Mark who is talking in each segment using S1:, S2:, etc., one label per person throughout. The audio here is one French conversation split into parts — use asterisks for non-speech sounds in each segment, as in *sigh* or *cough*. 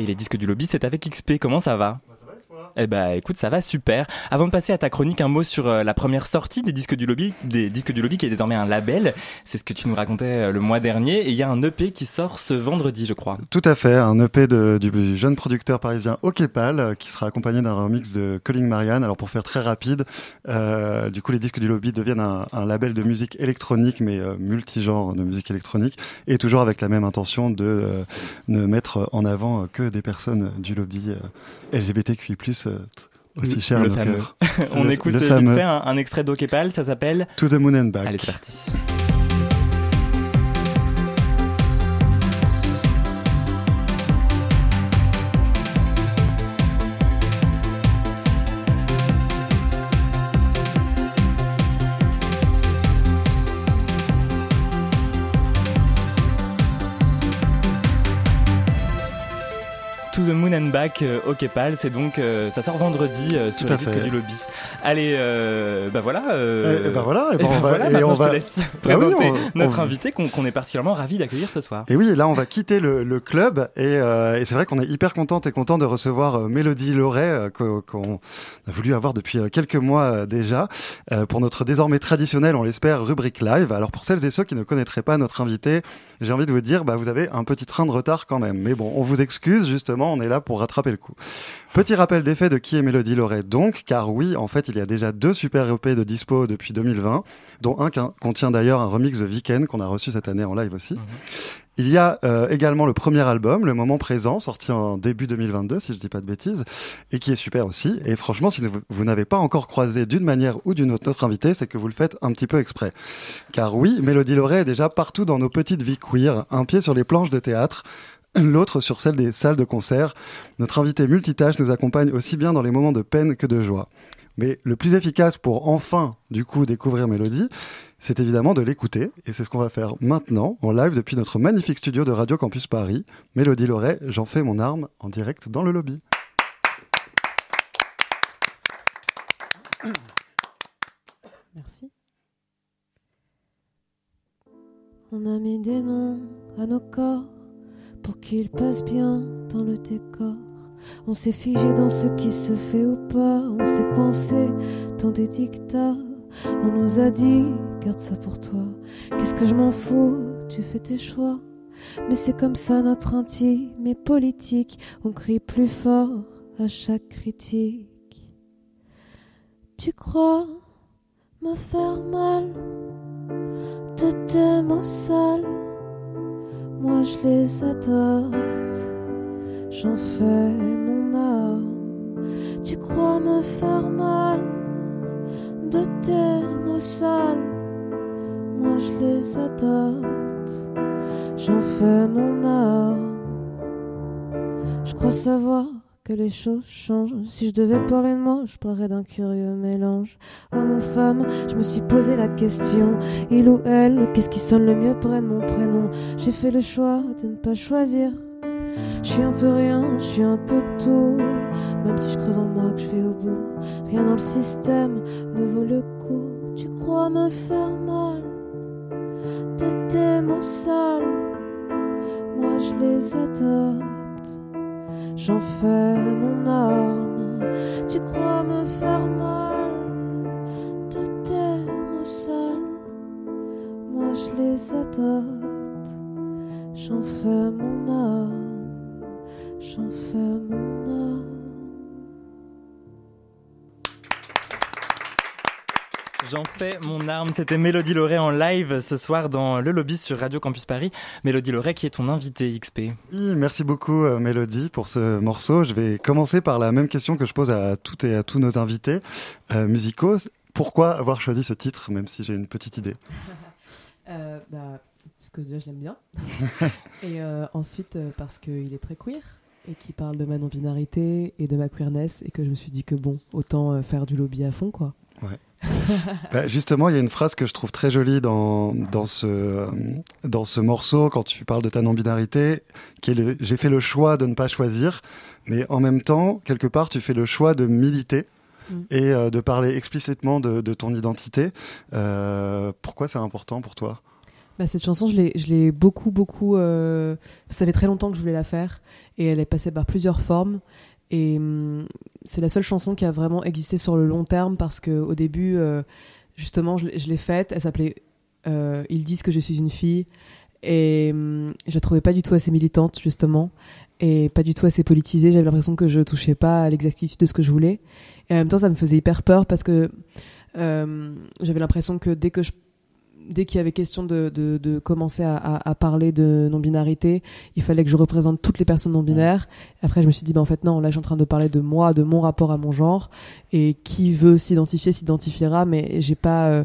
S1: Et les disques du lobby, c'est avec XP. Comment ça va? Eh ben, écoute, ça va super. Avant de passer à ta chronique, un mot sur euh, la première sortie des disques du lobby, des disques du lobby qui est désormais un label. C'est ce que tu nous racontais euh, le mois dernier. Et il y a un EP qui sort ce vendredi, je crois.
S2: Tout à fait, un EP du jeune producteur parisien Okepal, euh, qui sera accompagné d'un remix de Colin Marianne. Alors pour faire très rapide, du coup les disques du lobby deviennent un, un label de musique électronique, mais euh, multigenre de musique électronique, et toujours avec la même intention de ne mettre en avant que des personnes du lobby LGBTQI+ aussi cher
S1: le
S2: nos
S1: fameux.
S2: cœurs. *laughs*
S1: On
S2: Le-
S1: écoute
S2: le
S1: vite
S2: fameux.
S1: fait un, un extrait d'Okepal, ça s'appelle.
S2: To the Moon and Back.
S1: Allez, c'est parti. To the Moon and Back, euh, Okepal, c'est donc euh, ça sort vendredi euh, sur disques
S2: fait.
S1: du lobby. Allez, bah voilà.
S2: Et, et ben voilà, et ben *laughs* on va,
S1: voilà,
S2: et on
S1: je te laisse
S2: Bah oui, on-
S1: notre
S2: on-
S1: invité qu'on est particulièrement ravi d'accueillir ce soir.
S2: Et oui, là on va quitter le, le club et, euh, et c'est vrai qu'on est hyper contente et content de recevoir Mélodie Loret qu'o- qu'on a voulu avoir depuis quelques mois déjà pour notre désormais traditionnelle, on l'espère, rubrique live. Alors pour celles et ceux qui ne connaîtraient pas notre invité, j'ai envie de vous dire, bah, vous avez un petit train de retard quand même. Mais bon, on vous excuse justement, on est là pour rattraper le coup. Petit rappel des faits de qui est Mélodie Loret donc, car oui, en fait, il y a déjà deux super EP de dispo depuis 2020, dont un qui contient d'ailleurs un remix de Weekend qu'on a reçu cette année en live aussi.
S1: Mhm.
S2: Il y a euh, également le premier album, Le Moment Présent, sorti en début 2022, si je dis pas de bêtises, et qui est super aussi. Et franchement, si vous, vous n'avez pas encore croisé d'une manière ou d'une autre notre invité, c'est que vous le faites un petit peu exprès. Car oui, Mélodie Loret est déjà partout dans nos petites vies queer, un pied sur les planches de théâtre, l'autre sur celle des salles de concert. Notre invité multitâche nous accompagne aussi bien dans les moments de peine que de joie. Mais le plus efficace pour enfin, du coup, découvrir Mélodie, c'est évidemment de l'écouter. Et c'est ce qu'on va faire maintenant, en live depuis notre magnifique studio de Radio Campus Paris. Mélodie Loret, j'en fais mon arme en direct dans le lobby.
S3: Merci. On a mis des noms à nos corps pour qu'ils passent bien dans le décor. On s'est figé dans ce qui se fait ou pas. On s'est coincé dans des dictats. On nous a dit, garde ça pour toi. Qu'est-ce que je m'en fous, tu fais tes choix. Mais c'est comme ça notre intime est politique. On crie plus fort à chaque critique. Tu crois me faire mal? De tes mots sales. Moi je les adopte, j'en fais mon arme. Tu crois me faire mal de tes mots sales. Moi je les adopte, j'en fais mon arme. Je crois savoir que les choses changent. Si je devais parler de moi, je parlerais d'un curieux mélange. Homme ou femme, je me suis posé la question. Il ou elle, qu'est-ce qui sonne le mieux près de mon prénom? J'ai fait le choix de ne pas choisir. Je suis un peu rien, je suis un peu tout. Même si je creuse en moi que je vais au bout. Rien dans le système ne vaut le coup. Tu crois me faire mal? De tes mots sales. Moi je les adopte. J'en fais mon arme. Tu crois me faire mal de tes mots sales. Moi je les adopte. J'en fais mon arme. J'en fais mon arme.
S1: J'en fais mon arme. C'était Mélodie Loret en live ce soir dans le lobby sur Radio Campus Paris. Mélodie Loret qui est ton invité XP.
S2: Oui, merci beaucoup euh, Mélodie pour ce morceau. Je vais commencer par la même question que je pose à toutes et à tous nos invités euh, musicaux. Pourquoi avoir choisi ce titre, même si j'ai une petite idée? *laughs*
S4: Euh, bah, parce que déjà je l'aime bien. *laughs* et euh, ensuite parce qu'il est très queer et qu'il parle de ma non-binarité et de ma queerness et que je me suis dit que bon, autant faire du lobby à fond quoi.
S2: Bah, Justement, il y a une phrase que je trouve très jolie dans, dans, ce, euh, dans ce morceau, quand tu parles de ta non-binarité, qui est j'ai fait le choix de ne pas choisir, mais en même temps, quelque part, tu fais le choix de militer.
S4: Mm.
S2: Et euh, de parler explicitement de, de ton identité. Euh, pourquoi c'est important pour toi?
S3: Bah, cette chanson, je l'ai, je l'ai beaucoup, beaucoup. euh, Ça fait très longtemps que je voulais la faire et elle est passée par plusieurs formes. Et hum, c'est la seule chanson qui a vraiment existé sur le long terme parce que au début, euh, justement, je, l'ai- faite. Elle s'appelait euh, Ils disent que je suis une fille et hum, je la trouvais pas du tout assez militante justement et pas du tout assez politisée. J'avais l'impression que je touchais pas à l'exactitude de ce que je voulais. Et en même temps, ça me faisait hyper peur parce que euh, j'avais l'impression que dès que je dès qu'il y avait question de, de, de commencer à, à, à parler de non-binarité, il fallait que je représente toutes les personnes non-binaires. Après, je me suis dit, bah, en fait, non, là, je suis en train de parler de moi, de mon rapport à mon genre. Et qui veut s'identifier, s'identifiera, mais j'ai pas euh,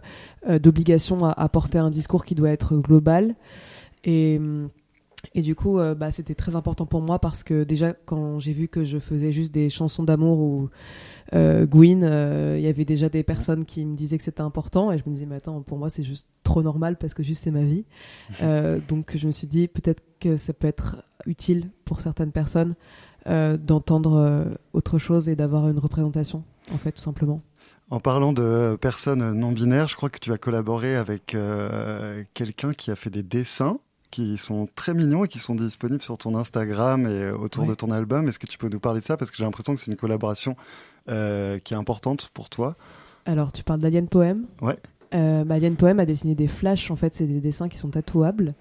S3: euh, d'obligation à, à porter un discours qui doit être global. Et, hum, et du coup, euh, bah, c'était très important pour moi parce que déjà, quand j'ai vu que je faisais juste des chansons d'amour ou euh, Gwyn, euh, il y avait déjà des personnes qui me disaient que c'était important et je me disais, mais attends, pour moi, c'est juste trop normal parce que juste c'est ma vie. *laughs* Euh, donc, je me suis dit, peut-être que ça peut être utile pour certaines personnes d'entendre autre chose et d'avoir une représentation, en fait, tout simplement.
S2: En parlant de personnes non binaires, je crois que tu as collaboré avec euh, quelqu'un qui a fait des dessins qui sont très mignons et qui sont disponibles sur ton Instagram et autour
S3: Ouais.
S2: de ton album. Est-ce que tu peux nous parler de ça? Parce que j'ai l'impression que c'est une collaboration euh, qui est importante pour toi.
S3: Alors, tu parles d'Alien Poem
S2: Ouais.
S3: Euh, bah, Alien Poem a dessiné des flashs, en fait, c'est des dessins qui sont tatouables.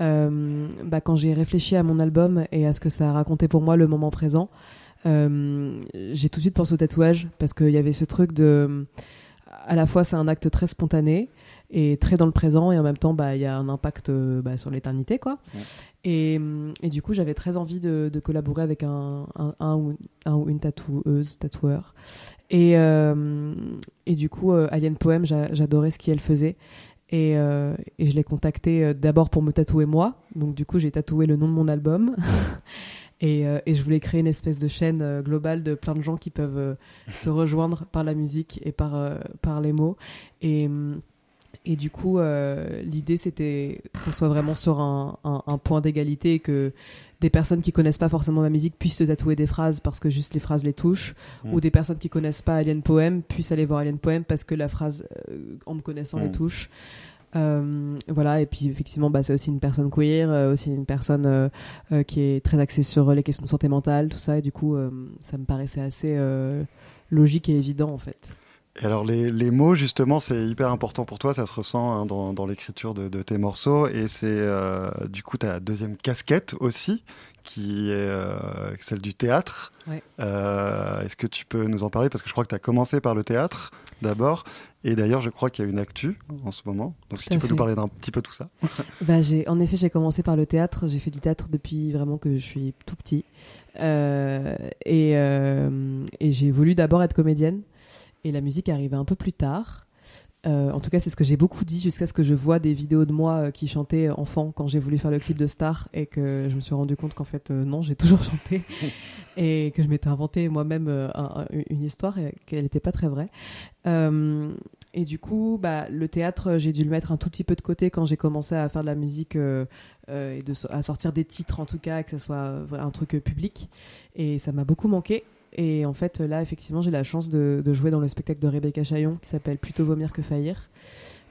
S3: Euh, bah, quand j'ai réfléchi à mon album et à ce que ça racontait pour moi le moment présent, euh, j'ai tout de suite pensé au tatouage parce qu'il y avait ce truc de. À la fois, c'est un acte très spontané et très dans le présent et en même temps, bah, il y a un impact euh, bah, sur l'éternité, quoi.
S2: Ouais.
S3: Et, et du coup, j'avais très envie de, de collaborer avec un, un, un ou, un ou une tatoueuse, tatoueur. Et, euh, et du coup, euh, Alien Poem, j'a- j'adorais ce qu'elle faisait. Et, euh, et je l'ai contactée d'abord pour me tatouer moi. Donc du coup, j'ai tatoué le nom de mon album. *laughs* et, euh, et je voulais créer une espèce de chaîne euh, globale de plein de gens qui peuvent euh, se rejoindre par la musique et par, par les mots. Et, et du coup, euh, l'idée, c'était qu'on soit vraiment sur un, un- un point d'égalité et que des personnes qui connaissent pas forcément ma musique puissent se tatouer des phrases parce que juste les phrases les touchent,
S2: Mm.
S3: ou des personnes qui connaissent pas Alien Poem puissent aller voir Alien Poem parce que la phrase, euh, en me connaissant, les
S2: Mm.
S3: touche. Euh, voilà, et puis effectivement, bah, c'est aussi une personne queer, euh, aussi une personne euh, euh, qui est très axée sur les questions de santé mentale, tout ça, et du coup, euh, ça me paraissait assez euh, logique et évident en fait.
S2: Et alors les, les mots justement c'est hyper important pour toi, ça se ressent hein, dans, dans l'écriture de, de tes morceaux et c'est euh, du coup ta deuxième casquette aussi qui est euh, celle du théâtre.
S3: Ouais.
S2: Euh, Est-ce que tu peux nous en parler? Parce que je crois que tu as commencé par le théâtre d'abord et d'ailleurs je crois qu'il y a une actu en ce moment. Donc si
S3: Tout
S2: tu peux
S3: fait.
S2: nous parler d'un petit peu tout ça. *laughs*
S3: Bah, en effet, j'ai commencé par le théâtre. J'ai fait du théâtre depuis vraiment que je suis tout petit. Et, et j'ai voulu d'abord être comédienne. Et la musique arrivée un peu plus tard. Euh, en tout cas, c'est ce que j'ai beaucoup dit jusqu'à ce que je vois des vidéos de moi euh, qui chantais enfant quand j'ai voulu faire le clip de Star et que je me suis rendu compte qu'en fait, euh, non, j'ai toujours *laughs* chanté *laughs* et que je m'étais inventé moi-même un- un- une histoire et qu'elle n'était pas très vraie. Et du coup, bah, le théâtre, j'ai dû le mettre un tout petit peu de côté quand j'ai commencé à faire de la musique et de, à sortir des titres en tout cas, que ce soit un truc public. Et ça m'a beaucoup manqué. Et en fait, là, effectivement, j'ai la chance de, de jouer dans le spectacle de Rebecca Chaillon qui s'appelle Plutôt vomir que faillir.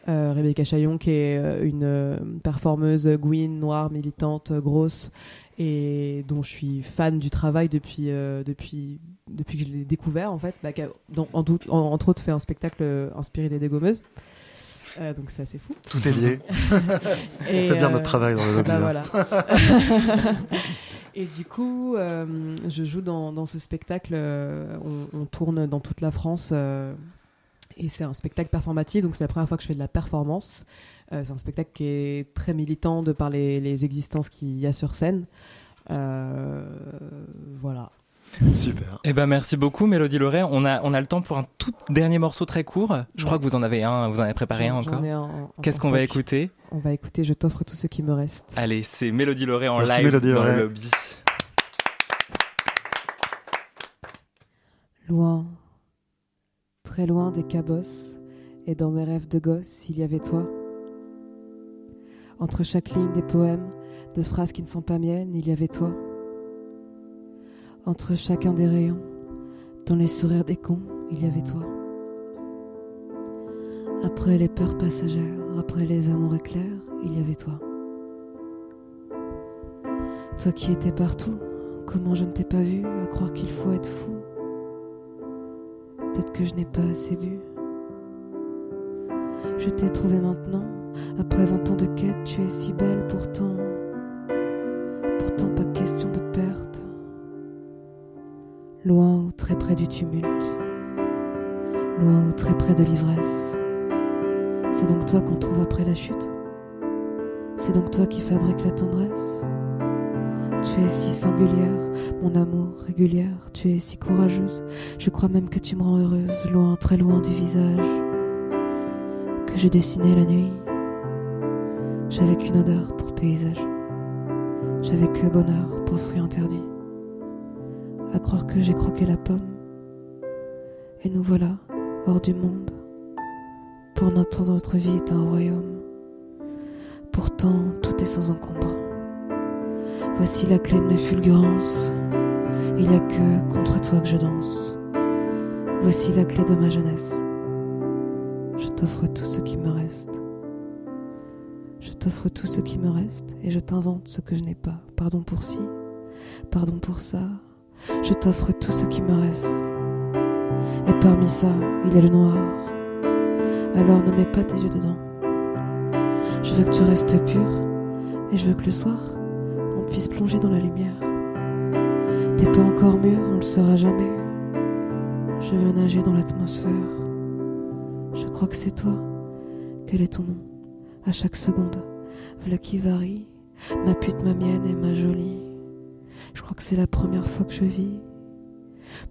S3: Euh, Rebecca Chaillon, qui est euh, une euh, performeuse Gwyn, noire, militante, grosse, et dont je suis fan du travail depuis, depuis, depuis que je l'ai découvert, en fait, bah, qui a, dans- en doute- en- entre autres, fait un spectacle inspiré des dégommeuses. Euh, donc c'est assez fou.
S2: Tout est lié. *laughs* On fait bien
S3: euh,
S2: notre travail dans le lobby.
S3: bah
S2: hein.
S3: voilà. *laughs* et du coup, euh, je joue dans, dans ce spectacle. euh, on, tourne dans toute la France. euh, et c'est un spectacle performatif, donc c'est la première fois que je fais de la performance. C'est un spectacle qui est très militant de par les, existences qu'il y a sur scène. Voilà.
S2: Super.
S1: Eh ben merci beaucoup Mélodie Loret. On a on a le temps pour un tout dernier morceau très court. Je crois que vous en avez un, vous en avez préparé un encore.
S3: en- en
S1: Qu'est-ce qu'on va écouter?
S3: On va écouter Je t'offre tout ce qui me reste.
S1: Allez, c'est Mélodie Loret en
S2: Merci,
S1: live
S2: Mélodie
S1: dans
S2: Loret.
S1: le lobby.
S5: Loin, très loin des cabosses, et dans mes rêves de gosse, il y avait toi. Entre chaque ligne des poèmes, de phrases qui ne sont pas miennes, il y avait toi. Entre chacun des rayons, dans les sourires des cons, il y avait toi. Après les peurs passagères,
S3: après les amours éclairs, il y avait toi. Toi qui étais partout, comment je ne t'ai pas vu, à croire qu'il faut être fou. Peut-être que je n'ai pas assez bu. Je t'ai trouvé maintenant, après vingt ans de quête, tu es si belle pourtant. Pourtant pas question de. Loin ou très près du tumulte. Loin ou très près de l'ivresse. C'est donc toi qu'on trouve après la chute. C'est donc toi qui fabrique la tendresse. Tu es si singulière, mon amour régulière, tu es si courageuse, je crois même que tu me rends heureuse, loin, très loin du visage que j'ai dessiné la nuit. J'avais qu'une odeur pour paysage, j'avais que bonheur pour fruit interdit. À croire que j'ai croqué la pomme, et nous voilà hors du monde. Pour notre notre vie est un royaume. Pourtant, tout est sans encombre. Voici la clé de mes fulgurances. Il n'y a que contre toi que je danse. Voici la clé de ma jeunesse. Je t'offre tout ce qui me reste. Je t'offre tout ce qui me reste et je t'invente ce que je n'ai pas. Pardon pour ci, pardon pour ça. Je t'offre tout ce qui me reste. Et parmi ça, il y a le noir. Alors ne mets pas tes yeux dedans. Je veux que tu restes pur et je veux que le soir, on puisse plonger dans la lumière. T'es pas encore mûr, on le sera jamais. Je veux nager dans l'atmosphère. Je crois que c'est toi. Quel est ton nom? À chaque seconde, voilà qui varie. Ma pute, ma mienne et ma jolie. Crois que c'est la première fois que je vis.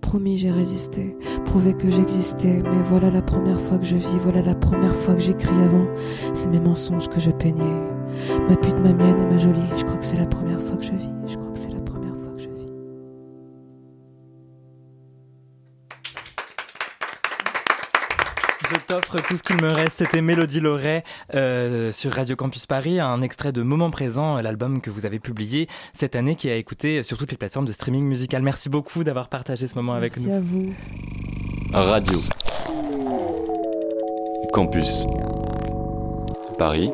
S3: Promis, j'ai résisté, prouvé que j'existais, mais voilà la première fois que je vis, voilà la première fois que j'écris avant. C'est mes mensonges que je peignais. Ma pute, ma mienne et ma jolie. Je crois que c'est la première fois que je vis. Je crois que c'est
S1: Je t'offre tout ce qu'il me reste. C'était Mélodie Loret euh, sur Radio Campus Paris, un extrait de Moment Présent, l'album que vous avez publié cette année qui a écouté sur toutes les plateformes de streaming musical. Merci beaucoup d'avoir partagé ce moment avec
S6: Merci
S1: nous.
S6: à vous.
S7: Radio. Campus. Paris